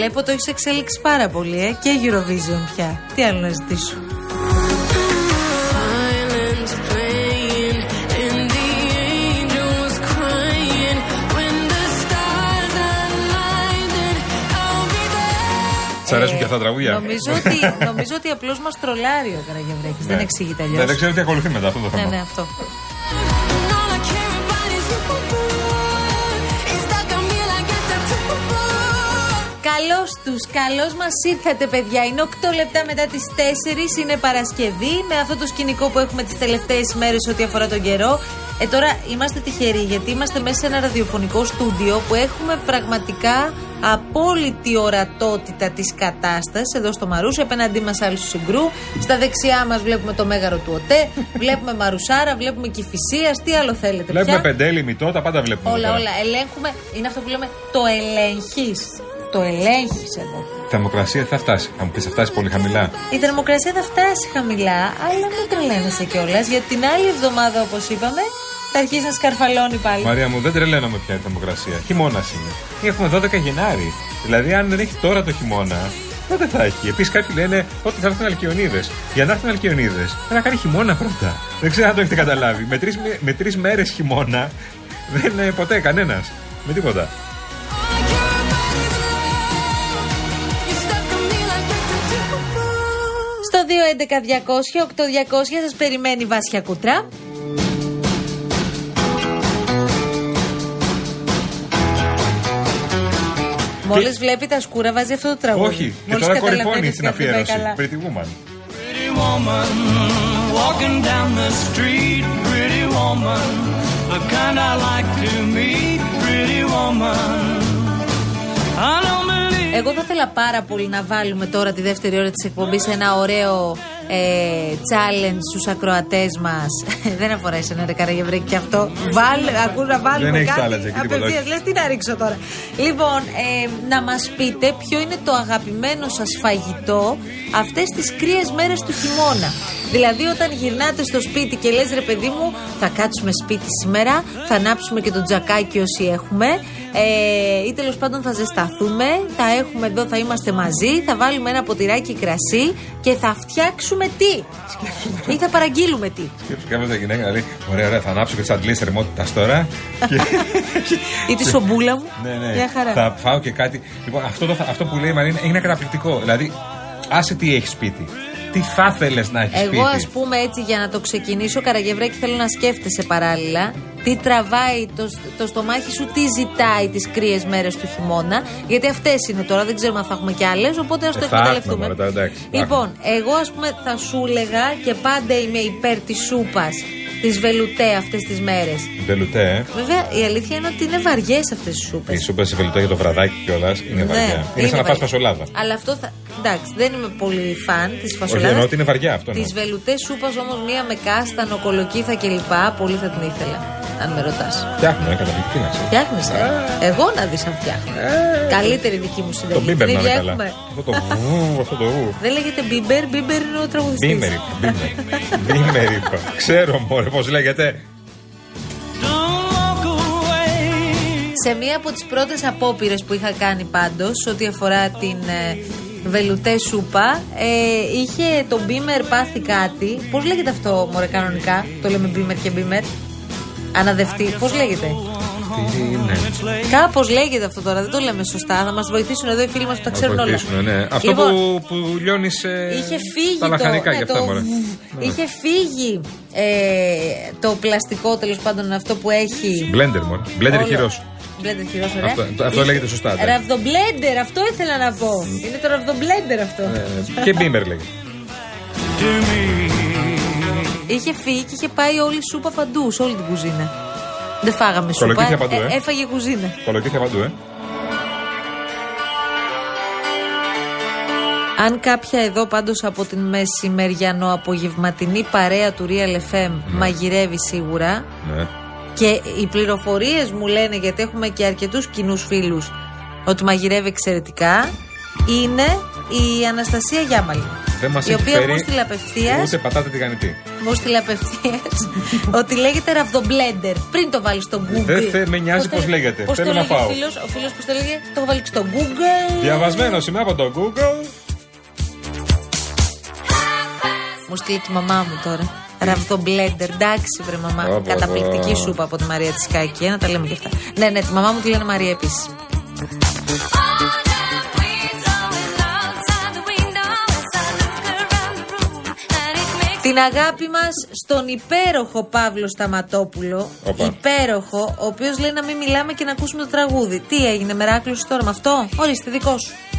Βλέπω το έχεις εξέλιξει πάρα πολύ, ε, και Eurovision πια. Τι άλλο να ζητήσω. Violins playing and the angels crying. When the stars align, then I'll be there. Σ' αρέσουν και αυτά τα τραγούδια; Νομίζω ότι, νομίζω ότι απλώς μας τρολάρει ο Καραγευρέκη. Δεν Ναι. εξηγείται Ναι, αλλιώς. Δεν ξέρω τι ακολουθεί μετά αυτό το Ναι, θέμα. ναι, αυτό. Καλώς τους, καλώς μας ήρθατε, παιδιά. Είναι 8 λεπτά μετά τις 4, είναι Παρασκευή, με αυτό το σκηνικό που έχουμε τις τελευταίες μέρες ό,τι αφορά τον καιρό. Ε, τώρα είμαστε τυχεροί γιατί είμαστε μέσα σε ένα ραδιοφωνικό στούντιο που έχουμε πραγματικά απόλυτη ορατότητα της κατάστασης εδώ στο Μαρούσι. Απέναντί μας άλλου Συγκρού. Στα δεξιά μας βλέπουμε το μέγαρο του ΟΤΕ. βλέπουμε Μαρουσάρα, βλέπουμε Κυφυσία. Τι άλλο θέλετε Βλέπουμε πια; πεντέλη, μητό, τα πάντα βλέπουμε. Όλα, εδώ όλα. πέρα. Ελέγχουμε. Είναι αυτό που λέμε το ελέγχεις. Το ελέγχεις εδώ. Η θερμοκρασία θα φτάσει. Θα μου πεις, θα φτάσει πολύ χαμηλά. Η θερμοκρασία θα φτάσει χαμηλά, αλλά μην τρελαίνεσαι κιόλας, γιατί την άλλη εβδομάδα, όπως είπαμε, θα αρχίσει να σκαρφαλώνει πάλι. Μαρία μου, δεν τρελαίνομαι πια η θερμοκρασία. Χειμώνας είναι. Έχουμε 12 Γενάρη. Δηλαδή, αν δεν έχει τώρα το χειμώνα, πότε θα έχει. Επίσης, κάποιοι λένε ότι θα έρθουν αλκιονίδες. Για να έρθουν αλκιονίδες, πρέπει να κάνει χειμώνα πρώτα. Δεν ξέρω αν το έχετε καταλάβει. Με τρεις με τρεις μέρες χειμώνα δεν είναι ποτέ κανένας. Με τίποτα. Tattoo. Στο 211-200-8200 σα περιμένει η Βάσια Κούτρα. Μόλι βλέπει τα σκούρα, βάζει αυτό το τραγούδι. Όχι, και Μόλις τώρα καταλαβαίνει κορυφώνει στην ότι δεν πάει αφιέρωση. καλά. Pretty Woman. Pretty woman, walking down the street, pretty woman, the kind I like to meet, pretty woman. Ήθελα πάρα πολύ να βάλουμε τώρα τη δεύτερη ώρα της εκπομπής ένα ωραίο ε, challenge στους ακροατές μας. Δεν αφορά εσένα ρε Καραγευρέκη και αυτό. Βάλε, ακού να βάλουμε Δεν έχεις κάτι. challenge εκεί, τίποτα, Απευθείας, όχι. λες τι να ρίξω τώρα. Λοιπόν, ε, να μας πείτε ποιο είναι το αγαπημένο σας φαγητό αυτές τις κρύες μέρες του χειμώνα. Δηλαδή όταν γυρνάτε στο σπίτι και λες ρε παιδί μου θα κάτσουμε σπίτι σήμερα, θα ανάψουμε και το τζακάκι όσοι έχουμε ε, ή τέλος πάντων θα ζεσταθούμε, θα έχουμε εδώ, θα είμαστε μαζί, θα βάλουμε ένα ποτηράκι κρασί και θα φτιάξουμε τι. ή θα παραγγείλουμε τι. Σκέψου κάποια γυναίκα να λέει: Ωραία, ωραία, θα ανάψω και τις αντλίες θερμότητας τώρα. και... ή τη σομπούλα μου. ναι, ναι. Μια χαρά. Θα φάω και κάτι. Λοιπόν, αυτό, το, αυτό που λέει η Μαρίνα είναι καταπληκτικό. Δηλαδή, άσε τι έχει σπίτι. Τι θα ήθελε να έχεις σπίτι. Εγώ, ας πούμε, έτσι για να το ξεκινήσω, Καραγευρέκη, θέλω να σκέφτεσαι παράλληλα τι τραβάει το, το στομάχι σου, τι ζητάει τις κρύες μέρες του χειμώνα. Γιατί αυτές είναι τώρα, δεν ξέρουμε αν θα έχουμε κι άλλες, οπότε ας το Ε, θα εκμεταλλευτούμε. έχουμε, μετά, εντάξει, θα λοιπόν, εγώ ας πούμε θα σου έλεγα και πάντα είμαι υπέρ της σούπας τη βελουτέ αυτές τις μέρες. Βελουτέ, ε. Βέβαια, η αλήθεια είναι ότι είναι βαριές αυτές οι σούπες. Η σούπα σε βελουτέ για το βραδάκι κιόλας είναι βαριά. είναι σαν να φας βαριά. φασολάδα. Αλλά αυτό θα. Εντάξει, δεν είμαι πολύ φαν της Όχι, φασολάδας. εννοώ ότι είναι βαριά αυτό. Τη εννοώ. βελουτέ σούπας όμως μία με κάστανο, κολοκύθα κλπ. Πολύ θα την ήθελα, αν με ρωτάς. Φτιάχνω, ε, καταπληκτική να ξέρει. Φτιάχνει, ε. Εγώ να δεις αν φτιάχνω. Καλύτερη δική μου Το συνταγή. μπίμπερ Την να ίδια είναι καλά. έχουμε. Αυτό το βου, αυτό το βου. Δεν λέγεται μπίμπερ, μπίμπερ είναι ο τραγουδιστής. Μπίμερ είπα. μπίμερ. Μπίμερ είπα. Ξέρω μωρέ πώς λέγεται; don't walk away. Σε μία από τις πρώτες απόπειρες που είχα κάνει πάντως ό,τι αφορά την ε, Βελουτέ σούπα. Ε, είχε το μπίμερ πάθει κάτι. Πώς λέγεται αυτό, μωρέ, κανονικά; Το λέμε μπίμερ και μπίμερ. Αναδευτεί. Πώς λέγεται; Τι είναι. Κάπως λέγεται αυτό τώρα, δεν το λέμε σωστά. Θα μας βοηθήσουν εδώ οι φίλοι μας που τα Να ξέρουν όλα. βοηθήσουν, ναι. Αυτό Λοιπόν, που, που λιώνεις ε, Είχε φύγει τα λαχανικά το, και ναι, αυτά, το- μωρέ. Είχε φύγει ε, το πλαστικό τέλος πάντων αυτό που έχει. Μπλέντερ μόνο. Μπλέντερ όλο- χειρός. Μπλέντερ χειρός, ωραία. Αυτό- το- αυτό λέγεται σωστά, ναι. Ραβδομπλέντερ, αυτό ήθελα να πω. Είναι το ραβδομπλέντερ αυτό. Ε, και μπίμερ λέγεται. Είχε φύγει και είχε πάει όλη η σούπα παντού, σε όλη την κουζίνα. Δεν φάγαμε σούπα. Κολοκύθια παντού, ε. έφαγε κουζίνα. Κολοκύθια παντού, ε. Αν κάποια εδώ πάντως από την μεσημεριανό απογευματινή παρέα του Real FM μαγειρεύει σίγουρα Ναι. και οι πληροφορίες μου λένε γιατί έχουμε και αρκετούς κοινούς φίλους ότι μαγειρεύει εξαιρετικά είναι η Αναστασία Γιάμαλη Δεν μας η έχει οποία φέρει μου στείλε απευθείας Ούτε πατάτα τηγανιτή. μου στείλε απευθείας ότι λέγεται ραβδομπλέντερ πριν το βάλεις στο Google Δεν θε- με νοιάζει το- πώς λέγεται. πώς Θέλω το να λέγε φάω. ο φίλος, ο φίλος που το έλεγε; Το βάλει στο Google Διαβασμένο είμαι από το Google. Μου στείλει και η μαμά μου τώρα. Ραβδομπλέντερ, εντάξει βρε μαμά. Πω, πω, Καταπληκτική πω. σούπα από τη Μαρία τη Κάκη. Να τα λέμε και αυτά. Ναι, ναι, τη μαμά μου τη λένε Μαρία επίσης. Την αγάπη μας στον υπέροχο Παύλο Σταματόπουλο. Όπα. Υπέροχο, ο οποίος λέει να μην μιλάμε και να ακούσουμε το τραγούδι. Τι έγινε, μεράκλωση τώρα με αυτό; Ορίστε, δικό σου.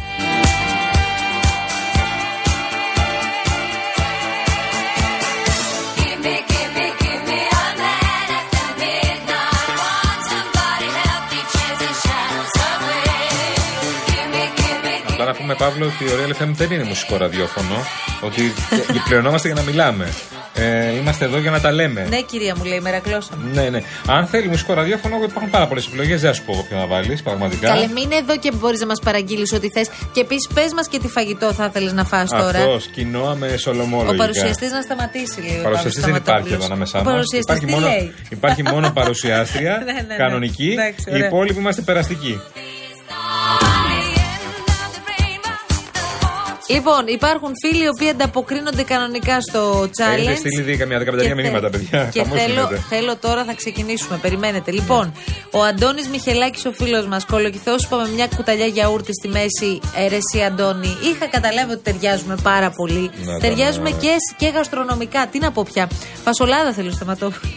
Να πούμε, Παύλο, ότι ο Real FM δεν είναι μουσικό ραδιόφωνο. Ότι πληρωνόμαστε για να μιλάμε. Ε, είμαστε εδώ για να τα λέμε. Ναι, κυρία μου λέει, μερακλώσαμε. Ναι, ναι. Αν θέλει μουσικό ραδιόφωνο, υπάρχουν πάρα πολλές επιλογές. Δεν θα σου πω εγώ ποιο να βάλεις, πραγματικά. Καλέ, μην είναι εδώ και μπορείς να μας παραγγείλεις ό,τι θες. Και επίσης, πες μας και τι φαγητό θα ήθελε να φας τώρα. Αυτός, κοινόα με σολομόλογα. Ο παρουσιαστής να σταματήσει λίγο. Ο παρουσιαστής δεν υπάρχει εδώ ανάμεσά Ο μας. παρουσιαστής Υπάρχει, τι μόνο, λέει; υπάρχει μόνο παρουσιάστρια, Ναι, ναι, ναι. κανονική. Εντάξει, Οι ωραία. υπόλοιποι είμαστε περαστικοί. Λοιπόν, υπάρχουν φίλοι οι οποίοι ανταποκρίνονται κανονικά στο challenge. Έχετε στείλει ήδη καμιά δεκαπενταριά Και θε- μηνύματα, παιδιά. Και Χαμός θέλω, γίνεται. θέλω τώρα θα ξεκινήσουμε. Περιμένετε. Λοιπόν, ο Αντώνης Μιχελάκης, ο φίλος μας, κολοκυθός, είπαμε μια κουταλιά γιαούρτι στη μέση. Ερεσί, Αντώνη. Είχα καταλάβει ότι ταιριάζουμε πάρα πολύ. Ναι, ταιριάζουμε ναι. και, και γαστρονομικά. Τι να πω πια. Φασολάδα θέλω σταματόπουλο.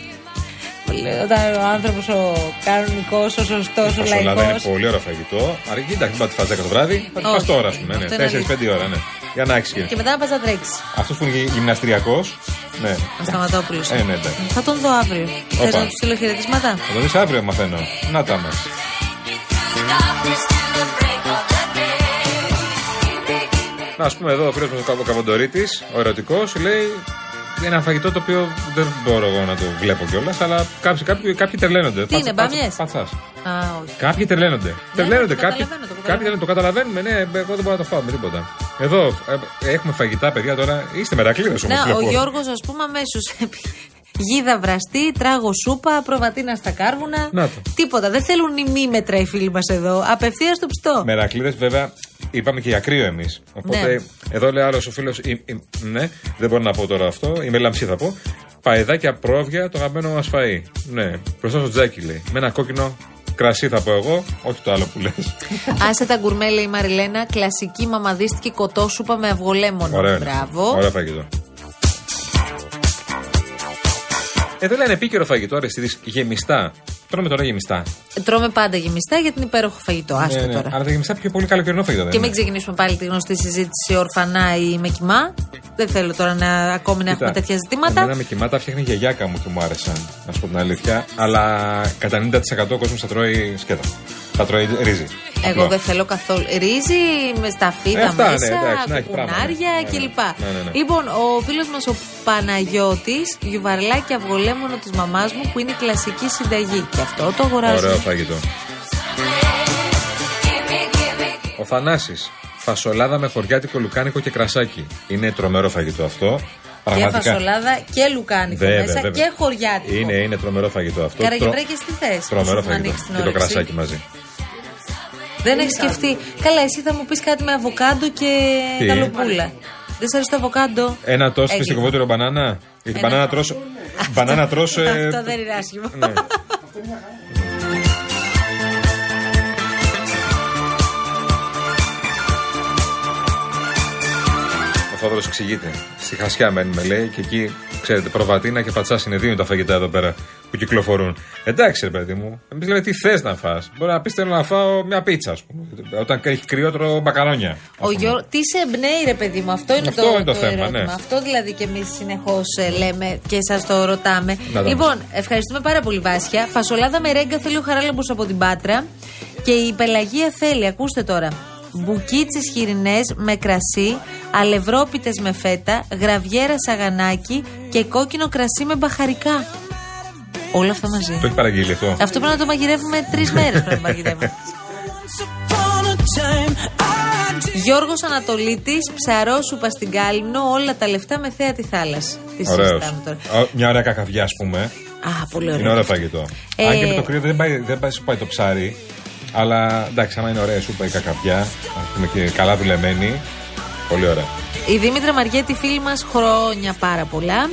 Όταν ο άνθρωπος ο κανονικός, ο σωστός, ο Φασολάδα είναι λαϊκός. πολύ ωραίο φαγητό. Αρκεί, εντάξει, δεν θα τη φας 10 το βράδυ, θα τη Όχι. φας τώρα, ας πούμε. Αυτό Ναι, είναι 4-5 ώρα, ναι. Για να έχεις Και και. μετά να πας να τρέξεις. Αυτός που είναι γυμναστριακός. Ναι. Ο Σταματόπουλος. Ε, ναι, εντάξει. Θα τον δω αύριο. Θες Όπα. να του στείλω χαιρετίσματα; Θα το δεις αύριο, μαθαίνω. Να τα μας. Να, ας πούμε εδώ ο φίλος μου ο Καβοντορίτης, ο ερωτικός, λέει είναι ένα φαγητό το οποίο δεν μπορώ εγώ να το βλέπω κιόλας, αλλά κάποιοι, κάποιοι, κάποιοι τρελαίνονται. Τι είναι, μπάμιες; Πατσά. Α, όχι. Κάποιοι τρελαίνονται. τρελαίνονται. το Κάποιοι, καταλαβαίνω, το καταλαβαίνω. κάποιοι λένε το καταλαβαίνουμε, ναι, εγώ δεν μπορώ να το φάω με τίποτα. Εδώ ε, έχουμε φαγητά, παιδιά τώρα. Είστε μερακλείδε όμως. Να, ο Γιώργος, ας πούμε, αμέσως. Γίδα βραστή, τράγω σούπα, προβατίνα στα κάρβουνα. Να το. Τίποτα. Δεν θέλουν ημίμετρα οι φίλοι μας εδώ. Απευθείας στο πιστό. Μερακλείδε, βέβαια, είπαμε και για κρύο εμείς. Οπότε Ναι. εδώ λέει άλλος ο φίλος. Ναι, δεν μπορώ να πω τώρα αυτό. Είμαι λαμψή θα πω. Παεδάκια πρόβια, το αγαπημένο μας φαΐ. Ναι, μπροστά στο τζάκι λέει. Με ένα κόκκινο κρασί θα πω εγώ, όχι το άλλο που λες. Άσε τα γκουρμέ, λέει η Μαριλένα. Κλασική μαμαδίστικη κοτόσουπα με αυγολέμονο. Ωραίο. είναι. Μπράβο. Ωραίο φαγητό. Εδώ λένε επίκαιρο φαγητό, αριστείδη γεμιστά. Τρώμε τώρα γεμιστά. Τρώμε πάντα γεμιστά γιατί είναι υπέροχο φαγητό. Άστο Ναι, ναι. τώρα. Αλλά τα γεμιστά πιο πολύ καλοκαιρινό φαγητό δεν Και είναι; μην ξεκινήσουμε πάλι τη γνωστή συζήτηση ορφανά ή με κοιμά. Δεν θέλω τώρα να, ακόμη να έχουμε Κοίτα, τέτοια ζητήματα. Εμένα με κοιμάτα φτιάχνει η γιαγιάκα μου και μου άρεσαν, να σου πω την αλήθεια. Αλλά κατά 90% ο κόσμος θα τρώει σκέτα. Θα τρώει ρύζι. Εγώ Απλό. δεν θέλω καθόλου. Ρύζι με σταφίδα Ε, αυτά, ναι, μέσα, εντάξει, να έχει πράγμα, κουκουνάρια ναι. Ναι, ναι. κλπ. Ναι, ναι, ναι. Λοιπόν, ο φίλος μας ο Παναγιώτης, γιουβαρλάκι αυγολέμονο της μαμάς μου που είναι η κλασική συνταγή. Και αυτό το αγοράζω. Ωραίο φαγητό. Ο Θανάσης. Φασολάδα με χωριάτικο λουκάνικο και κρασάκι. Είναι τρομερό φαγητό αυτό. Και Πραγματικά. φασολάδα και λουκάνικο Βέβαια, μέσα βέβαια. και χωριάτικο. Είναι, είναι τρομερό φαγητό αυτό. Καραγευρέκες τι θες, Τρομερό όσο μου φαγητό. ανοίξεις την Και το όρεξη; κρασάκι μαζί. Δεν έχεις σκεφτεί. Καλά, εσύ θα μου πεις κάτι με αβοκάντο και Τι; γαλοπούλα. Δεν σε αρέσει το αβοκάντο; Ένα τόσο Έγινε. φυστικοβότερο μπανάνα. Η Ένα- μπανάνα τρως. Μπανάνα τρως. ε, Αυτό δεν είναι άσχημο. ναι. Ο Θόδωρος εξηγείται. Στη Χασιά μένουμε, λέει, και εκεί, ξέρετε, προβατίνα και πατσά είναι δύο είναι τα φαγητά εδώ πέρα που κυκλοφορούν. Εντάξει, ρε παιδί μου, εμείς λέμε τι θες να φας Μπορεί να πεις θέλω να φάω μια πίτσα, ας πούμε. Όταν έχει κρυότερο μπακαρόνια. ας Ο πούμε. Γιώργος, τι σε εμπνέει, ρε παιδί μου, αυτό είναι Αυτό το, είναι το θέμα, ερώτημα. ναι. Αυτό δηλαδή και εμείς συνεχώς λέμε και εσά το ρωτάμε. Να δούμε. λοιπόν, ευχαριστούμε πάρα πολύ, Βάσια. Φασολάδα με ρέγγα θέλει ο Χαράλαμπο από την Πάτρα. Και η Πελαγία θέλει, ακούστε τώρα. Μπουκίτσε χοιρινές με κρασί, αλευρόπιτες με φέτα, γραβιέρα σαγανάκι και κόκκινο κρασί με μπαχαρικά. Όλα αυτά μαζί. Το έχει παραγγείλει αυτό. Αυτό πρέπει να το μαγειρεύουμε τρεις μέρες πρέπει να μαγειρεύουμε. Upon a time, I did. Γιώργος Ανατολίτης, ψαρόσουπα στην Κάλυμνο, όλα τα λεφτά με θέα τη θάλασσα. Τι Ωραίος. συζητάμε τώρα. Α, Μια ωραία κακαβιά, ας πούμε. Α, πολύ ωραίο. Είναι ωραίο φαγητό. Ε, Αν και με το κρύο δεν πάει, δεν πάει, σου πάει το ψάρι. Αλλά εντάξει, άμα είναι ωραία σούπα η κακαβιά, ας πούμε και καλά δουλεμένη. Πολύ ωραία. Η Δήμητρα Μαριέτη, φίλη μας, χρόνια πάρα πολλά.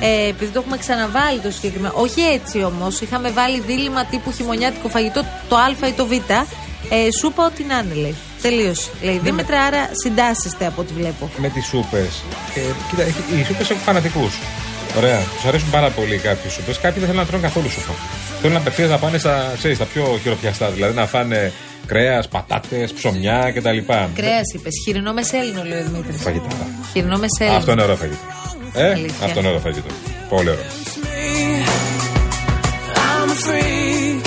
Ε, επειδή το έχουμε ξαναβάλει το συγκεκριμένο. Όχι έτσι όμως. Είχαμε βάλει δίλημα τύπου χειμωνιάτικο φαγητό, το Α ή το Β. Ε, σούπα, ό,τι να είναι, λέει. Τελείωσε. Λέει Δήμητρα, άρα συντάσσεστε από ό,τι βλέπω. Με τις σούπες. Ε, κοίτα, έχει- οι σούπες έχουν φανατικούς. Ωραία. Τους αρέσουν πάρα πολύ κάποιες σούπες. Κάποιοι δεν θέλουν να τρώνε καθόλου σούπα. Θέλουν απευθείας να πάνε στα, ξέρεις, στα πιο χειροπιαστά. Δηλαδή να φάνε κρέας, πατάτες, ψωμιά κτλ. Κρέας είπες. Χοιρινό μεσέλινο, λέει ο Δημήτρης. Φαγητά. Χοιρινό μεσέλινο. Αυτό είναι ωραίο φαγητό. Ε, Αλήθεια. αυτό είναι ωραίο φαγητό. Πολύ ωραίο. I'm a freak.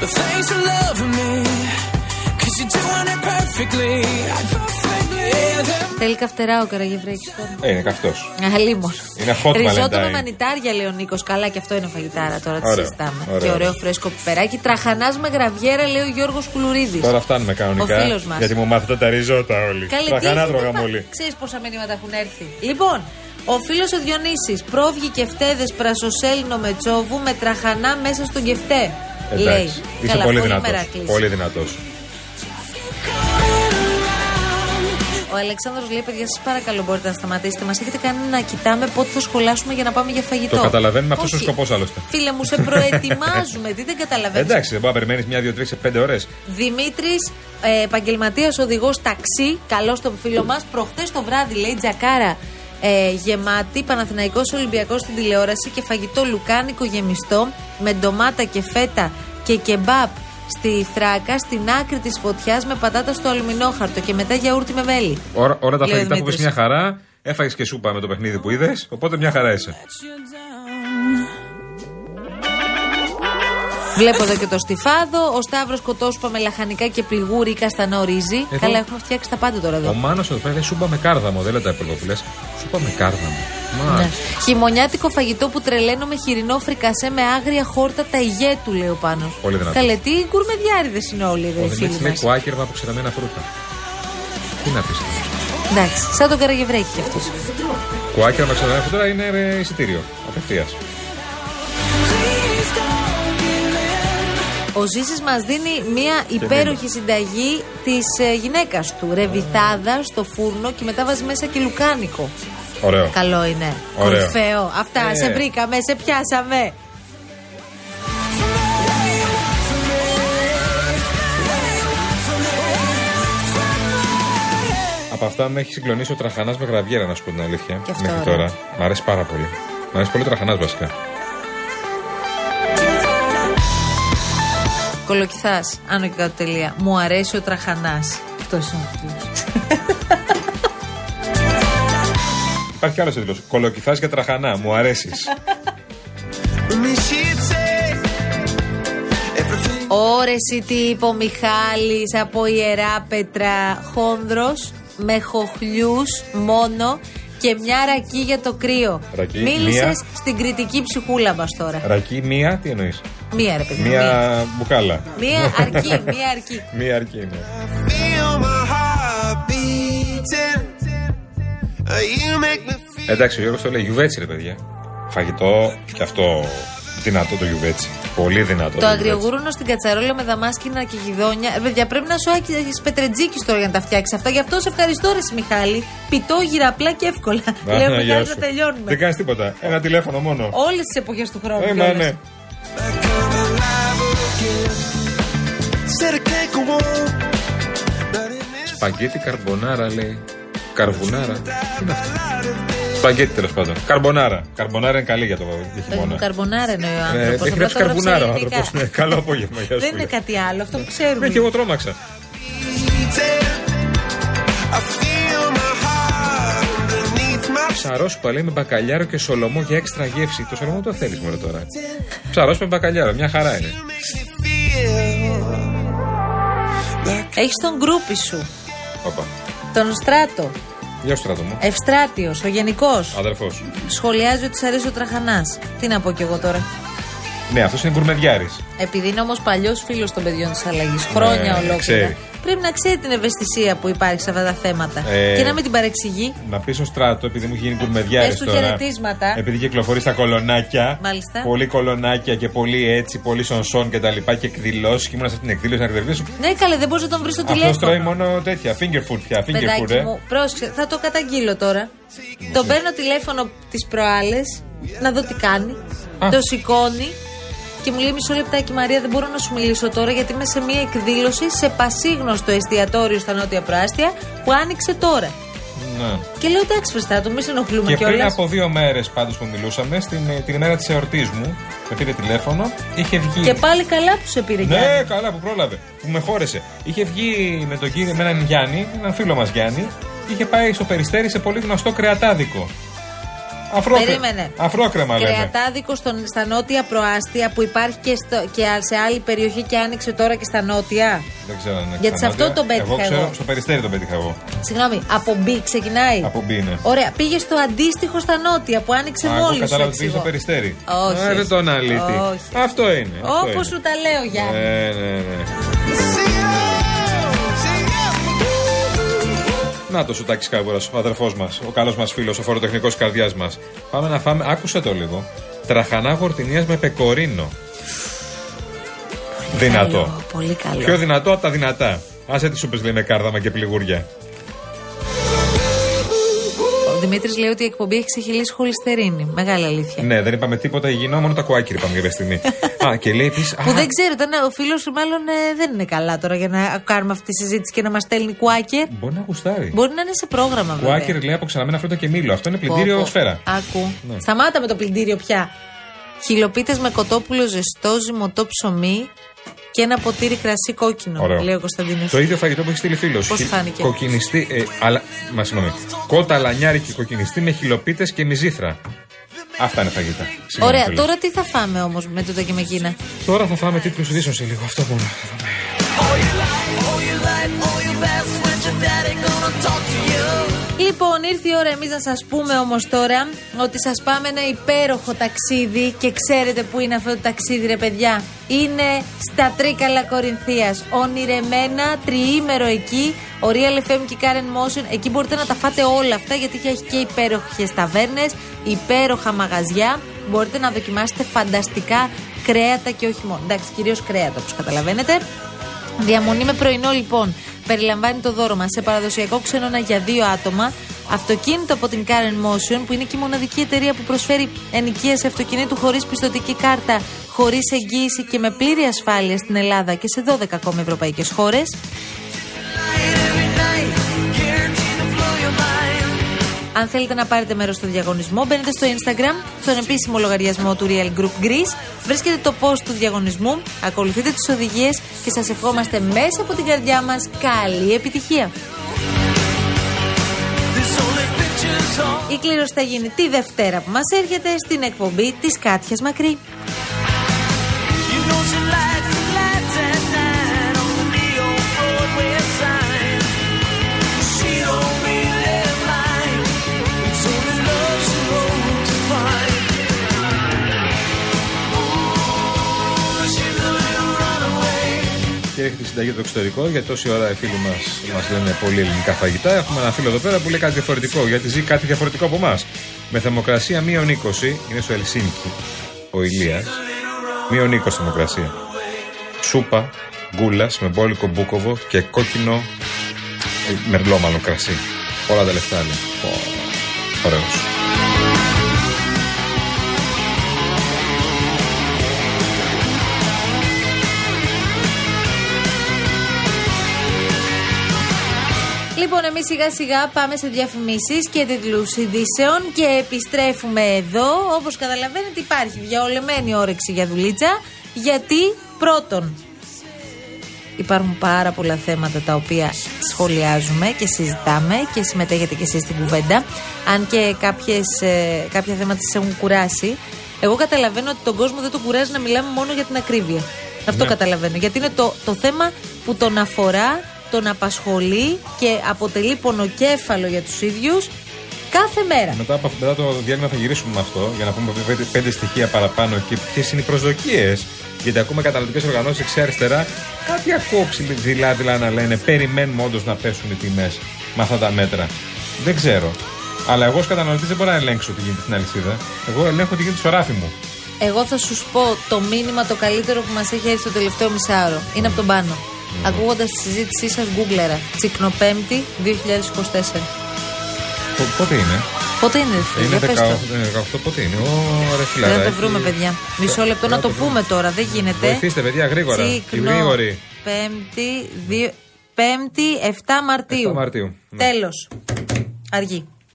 But thanks for loving me. Cause you're doing it perfectly. Perfectly. Yeah, that Θέλει καυτερά ο Καραγευρέκη τώρα. Ε, είναι καυτός. Αλίμον. Είναι hot Ριζότο με Valentine. μανιτάρια, λέει ο Νίκος. Καλά, και αυτό είναι φαγητάρα τώρα. Τι Ωραίο. συζητάμε. Ωραίο. Και ωραίο φρέσκο πιπεράκι. Τραχανάς με γραβιέρα, λέει ο Γιώργος Κουλουρίδης. Τώρα φτάνουμε κανονικά. Ο φίλος μας. Γιατί μου μάθετε τα ριζότα όλοι. Καλή Τραχανά τρώγαμε όλοι. Ξέρεις πόσα μηνύματα έχουν έρθει. Λοιπόν, ο φίλος ο Διονύσης. Πρόβγει και φτέδε πρασοσέλινο με τσόβου με τραχανά μέσα στον κεφτέ. λέει. Εντάξει. Είσαι Καλά, πολύ πολύ δυνατός. μεράκλης. Πολύ δυνατός. Ο Αλεξάνδρος λέει: Παιδιά, σας παρακαλώ, μπορείτε να σταματήσετε. Μας έχετε κάνει να κοιτάμε πότε θα σχολάσουμε για να πάμε για φαγητό. Το καταλαβαίνουμε, αυτός Όχι. ο σκοπός άλλωστε. Φίλε μου, σε προετοιμάζουμε. Τι δεν καταλαβαίνεις; Εντάξει, δεν μπορεί να περιμένεις μια, δύο, τρεις, πέντε ώρες. Δημήτρης, ε, επαγγελματίας οδηγός ταξί, καλός τον φίλο μας. Προχθές το βράδυ, λέει Τζακάρα, ε, γεμάτη, Παναθηναϊκός Ολυμπιακός στην τηλεόραση και φαγητό λουκάνικο γεμιστό με ντομάτα και φέτα και κεμπάπ στη θράκας στην άκρη της φωτιάς με πατάτα στο αλουμινόχαρτο και μετά γιαούρτι με μέλι. Όλα, όλα τα Λέει ο φαγητά που Δημήτρης. πες μια χαρά. Έφαγες και σούπα με το παιχνίδι που είδες. Οπότε μια χαρά είσαι. Βλέπω εδώ και το στιφάδο. Ο Σταύρος Κοτόσπα με λαχανικά και πληγούρι ή καστανό ρύζι. Εδώ. Καλά, έχουμε φτιάξει τα πάντα τώρα εδώ. Ο Μάνος εδώ πέρα λέει σούπα με κάρδαμο. Δεν λέει τα υπόλοιπα που λες. Σούπα με κάρδαμο. Ναι. Μάλιστα. Χειμωνιάτικο φαγητό που τρελαίνω με χοιρινό φρικασέ με άγρια χόρτα τα ηγέ του, λέει ο πάνω. Πολύ δυνατός. Καλέ, τι κουρμεδιάριδε είναι όλοι εδώ Ο οι φίλοι Δημήτρη λέει μα. κουάκερμα από ξεραμένα φρούτα. Τι να πεις. Εντάξει, σαν τον Καραγευρέκη κι αυτός. Κουάκερμα με ξεραμένα φρούτα είναι ε, εισιτήριο. Απευθείας. Ο Ζήσης μας δίνει μια υπέροχη συνταγή της ε, γυναίκας του. Ρεβιθάδα στο φούρνο και μετά βάζει μέσα και λουκάνικο. Ωραίο. Καλό είναι. Ωραίο. Κορυφαίο. Αυτά, Ε. σε βρήκαμε, σε πιάσαμε. Από αυτά με έχει συγκλονίσει ο τραχανάς με γραβιέρα, να σου πω την αλήθεια. Και αυτό Μέχρι ωραίο. τώρα. Μ' αρέσει πάρα πολύ. Μ' αρέσει πολύ ο τραχανάς βασικά. Κολοκυθάς, άνω και κάτω τελεία. Μου αρέσει ο τραχανάς. Αυτός είναι ο τίτλος. Υπάρχει κι άλλος τίτλος. Κολοκυθάς και τραχανά. Μου αρέσεις. Όρεση τι είπε ο Μιχάλης από Ιερά Πέτρα Χόνδρος με χοχλιούς μόνο και μια ρακή για το κρύο. Ρακή, Μίλησες μία. στην κριτική ψυχούλα μας τώρα. Ρακή, μία, τι εννοείς; Μία ρε παιδί. μου, Μία μπουκάλα. Μία αρκεί, μία αρκεί. Μία αρκή είναι. Feel my heart beating. Uh, You make me feel. Εντάξει, ο Γιώργος το λέει γιουβέτσι ρε παιδιά. Φαγητό και αυτό Δυνατό το γιουβέτσι. Πολύ δυνατό. Το γιουβέτσι. αγριογούρουνο στην κατσαρόλα με δαμάσκηνα και γιδόνια. Ε, παιδιά, πρέπει να σου έχεις πετρετζίκι τώρα για να τα φτιάξεις αυτά. Γι' αυτό σε ευχαριστώ, Ρε Μιχάλη. Πιτόγυρα απλά και εύκολα. Α, Λέω, γεια Μιχάλη, να σου. τελειώνουμε. Δεν κάνεις τίποτα. Ένα τηλέφωνο μόνο. Όλες τις εποχές του χρόνου. Ε, μα κιόλας. ναι. Σπαγκέτι καρμπονάρα λέει. Καρβουνάρα. Τι είναι αυτό; Σπαγκέτι τέλος πάντων. Καρμπονάρα. Καρμπονάρα είναι καλή για το για Παιδί μου, χειμώνα. Καρμπονάρα εννοεί ο Ε, άνθρωπος. Έχει γράψει καρβουνάρα ο άνθρωπος. Ναι, καλό απόγευμα. Γεια σου, Δεν είναι φίλε. κάτι άλλο, αυτό που Ναι, ξέρουμε. και εγώ τρόμαξα. I feel my heart underneath my Ψαρόσουπα λέει με μπακαλιάρο και σολομό για έξτρα γεύση. Το σολομό το θέλεις μόνο τώρα. Ψαρόσουπα με μπακαλιάρο, μια χαρά είναι. Έχεις τον γκρούπι σου, Όπα. τον Στράτο, Γεια σου στράτο μου. Ευστράτιος, ο Γενικός. Αδερφός. Σχολιάζει ότι σ' αρέσει ο Τραχανάς. Τι να πω κι εγώ τώρα. Ναι, αυτός είναι γκουρμεδιάρη. Επειδή είναι όμως παλιός φίλος των παιδιών της αλλαγής, χρόνια Ναι, ολόκληρα, ξέρει. πρέπει να ξέρει την ευαισθησία που υπάρχει σε αυτά τα θέματα. Ε, και να μην την παρεξηγεί. Να πεις στο στράτο, επειδή μου έχει γίνει γκουρμεδιάρη Πες του τώρα. χαιρετίσματα. Επειδή κυκλοφορείς στα κολονάκια. Μάλιστα. Πολύ κολονάκια και πολύ έτσι, πολύ σονσόν και τα λοιπά και εκδηλώσεις. Και ήμουν σε αυτήν την εκδήλωση να εκδηλώσω. Ναι, καλέ, δεν μπορείς να τον βρεις στο Αυτός τηλέφωνο. τρώει μόνο τέτοια. Finger food πια. Finger food, Παιδάκι ε. μου, πρόσεξε, θα το καταγγείλω τώρα. Τον παίρνω τηλέφωνο τις προάλλες να δω τι κάνει. Α. Το σηκώνει και μου λέει μισό λεπτάκι Μαρία, δεν μπορώ να σου μιλήσω τώρα γιατί είμαι σε μια εκδήλωση σε πασίγνωστο εστιατόριο στα Νότια Προάστια που άνοιξε τώρα. Ναι. Και λέω εντάξει, Φεστάτο, μη σε ενοχλούμε Και πριν κιόλας. από δύο μέρες πάντως που μιλούσαμε, στην, ε, την ημέρα της εορτής μου, με πήρε τηλέφωνο, είχε βγει. Και πάλι καλά που σε πήρε Ναι, Γιάννη. καλά που πρόλαβε. Που με χώρεσε. Είχε βγει με τον κύριο, με έναν Γιάννη, έναν φίλο μας Γιάννη, είχε πάει στο περιστέρι σε πολύ γνωστό κρεατάδικο. Αφρόκρε... Περίμενε. Αφρόκρεμα λέμε. Κρεατάδικος στον, στα νότια προάστια που υπάρχει και, στο, και σε άλλη περιοχή και άνοιξε τώρα και στα νότια. Δεν ξέρω αν είναι Γιατί σε ξανά. αυτό τον πέτυχα Εγώ ξέρω, εγώ. στο περιστέρι τον πέτυχα εγώ. Συγγνώμη, από B ξεκινάει. Από B, ναι. Ωραία, πήγε στο αντίστοιχο στα νότια που άνοιξε Α, εγώ μόλις. κατάλαβα ότι πήγες στο περιστέρι. Όχι, Α, όχι. δεν τον αλήτη. Όχι. Αυτό είναι. αυτό Όπως είναι. σου τα λέω, Γιάννη. Ναι, ναι, ναι. Να το σουτάκι Κάρβουρα, ο αδερφός μας, ο καλός μας φίλος, ο φοροτεχνικός καρδιάς μας. Πάμε να φάμε, άκουσε το λίγο. Τραχανά γορτινίας με πεκορίνο. Δυνατό. Καλό, πολύ καλό. Πιο δυνατό από τα δυνατά. Άσε τις σούπες λέει με κάρδαμα και πληγούρια. Ο Δημήτρης λέει ότι η εκπομπή έχει ξεχυλήσει χολυστερίνη. Μεγάλη αλήθεια. Ναι, δεν είπαμε τίποτα υγιεινό, μόνο τα κουάκια είπαμε κάποια στιγμή. Α, και λέει επίση. Που δεν ξέρω, ήταν ο φίλος μάλλον ε, δεν είναι καλά τώρα για να κάνουμε αυτή τη συζήτηση και να μας στέλνει κουάκερ. Μπορεί να γουστάρει. Μπορεί να είναι σε πρόγραμμα βέβαια. Κουάκερ λέει από ξαναμένα φρούτα και μήλο. Αυτό είναι Πω, πλυντήριο πω. σφαίρα. Άκου. Ναι. Σταμάτα με το πλυντήριο πια. Χιλοπίτες με κοτόπουλο ζεστό, ζυμωτό ψωμί και ένα ποτήρι κρασί κόκκινο. Ωραίο. Λέει ο Κωνσταντίνος. Το ίδιο φαγητό που έχει στείλει φίλο. Πώς φάνηκε; Κοκκινιστή. Ε, αλλά, μα συγγνώμη. Κότα λανιάρικη κοκκινιστή με χιλοπίτες και μυζήθρα. Αυτά είναι φαγητά. Συγγνώμη, Ωραία, φίλε. τώρα τι θα φάμε όμως με τούτα και με εκείνα. Τώρα θα φάμε τίτλους ειδήσεων σε λίγο. Αυτό μόνο. θα φάμε. Λοιπόν, ήρθε η ώρα εμείς να σας πούμε όμως τώρα ότι σας πάμε ένα υπέροχο ταξίδι και ξέρετε που είναι αυτό το ταξίδι, ρε παιδιά. Είναι στα Τρίκαλα Κορινθίας. Ονειρεμένα, τριήμερο εκεί. Ο Real FM και η Karen Motion. Εκεί μπορείτε να τα φάτε όλα αυτά γιατί έχει και υπέροχες ταβέρνες, υπέροχα μαγαζιά. Μπορείτε να δοκιμάσετε φανταστικά κρέατα και όχι μόνο. Εντάξει, κυρίως κρέατα όπως καταλαβαίνετε. Διαμονή με πρωινό λοιπόν. Περιλαμβάνει το δώρο μας σε παραδοσιακό ξενώνα για δύο άτομα. Αυτοκίνητο από την Karen Motion, που είναι και η μοναδική εταιρεία που προσφέρει ενοικίαση αυτοκινήτου χωρίς πιστοτική κάρτα, χωρίς εγγύηση και με πλήρη ασφάλεια στην Ελλάδα και σε 12 ακόμα ευρωπαϊκές χώρες. Αν θέλετε να πάρετε μέρος στο διαγωνισμό, μπαίνετε στο Instagram, στον επίσημο λογαριασμό του Real Group Greece, βρίσκετε το post του διαγωνισμού, ακολουθείτε τις οδηγίες και σας ευχόμαστε μέσα από την καρδιά μας καλή επιτυχία. Η κλήρωση θα γίνει τη Δευτέρα που μας έρχεται στην εκπομπή της Κάτιας Μακρύ. Έχει τη συνταγή του εξωτερικό, γιατί τόση ώρα οι φίλοι μας μας λένε πολύ ελληνικά φαγητά. Έχουμε ένα φίλο εδώ πέρα που λέει κάτι διαφορετικό, γιατί ζει κάτι διαφορετικό από εμάς. Με θερμοκρασία μείον 20, είναι στο Ελσίνκι. ο Ηλίας, μείον 20 θερμοκρασία. Σούπα, γκούλας με μπόλικο μπούκοβο και κόκκινο ε, μερλό μάλλον κρασί. Όλα τα λεφτά είναι. Πω, Ωραίος. Λοιπόν, εμείς σιγά σιγά πάμε σε διαφημίσεις και τίτλους ειδήσεων και επιστρέφουμε εδώ. Όπως καταλαβαίνετε, υπάρχει διαολεμένη όρεξη για δουλίτσα. Γιατί πρώτον, υπάρχουν πάρα πολλά θέματα τα οποία σχολιάζουμε και συζητάμε και συμμετέχετε και εσείς στην κουβέντα. Αν και κάποιες, ε, κάποια θέματα σας έχουν κουράσει. Εγώ καταλαβαίνω ότι τον κόσμο δεν τον κουράζει να μιλάμε μόνο για την ακρίβεια. Αυτό Ναι. καταλαβαίνω. Γιατί είναι το, το θέμα που τον αφορά, τον απασχολεί και αποτελεί πονοκέφαλο για τους ίδιους κάθε μέρα. Μετά, από, μετά το διάλειμμα θα γυρίσουμε με αυτό για να πούμε πέντε, πέντε στοιχεία παραπάνω και ποιες είναι οι προσδοκίες. Γιατί ακούμε καταναλωτικές οργανώσεις δεξιά-αριστερά κάτι ακούω ψηλά δηλαδή να λένε περιμένουμε όντως να πέσουν οι τιμές με αυτά τα μέτρα. Δεν ξέρω. Αλλά εγώ ως καταναλωτής δεν μπορώ να ελέγξω τι γίνεται στην αλυσίδα. Εγώ ελέγχω τι γίνεται στο ράφι μου. Εγώ θα σου πω το μήνυμα το καλύτερο που μας έχει έρθει το τελευταίο μισάωρο. Είναι από τον πάνω. Ακούγοντας τη συζήτησή σας, γκούγκλερα. Τσικνοπέμπτη 2024. Πο- Πότε είναι, Πότε είναι, ρε φίλε, Είναι πες 18, το. είναι 18 πότε είναι. Ω, ρε φιλαράκι. Δεν το βρούμε, παιδιά. Μισό λεπτό να το πούμε τώρα, δεν γίνεται. Βοηθήστε, παιδιά, γρήγορα. Οι γρήγοροι. Πέμπτη, δύο- Πέμπτη, 7 Μαρτίου. 7 Μαρτίου. Ναι. Τέλος. Αργή.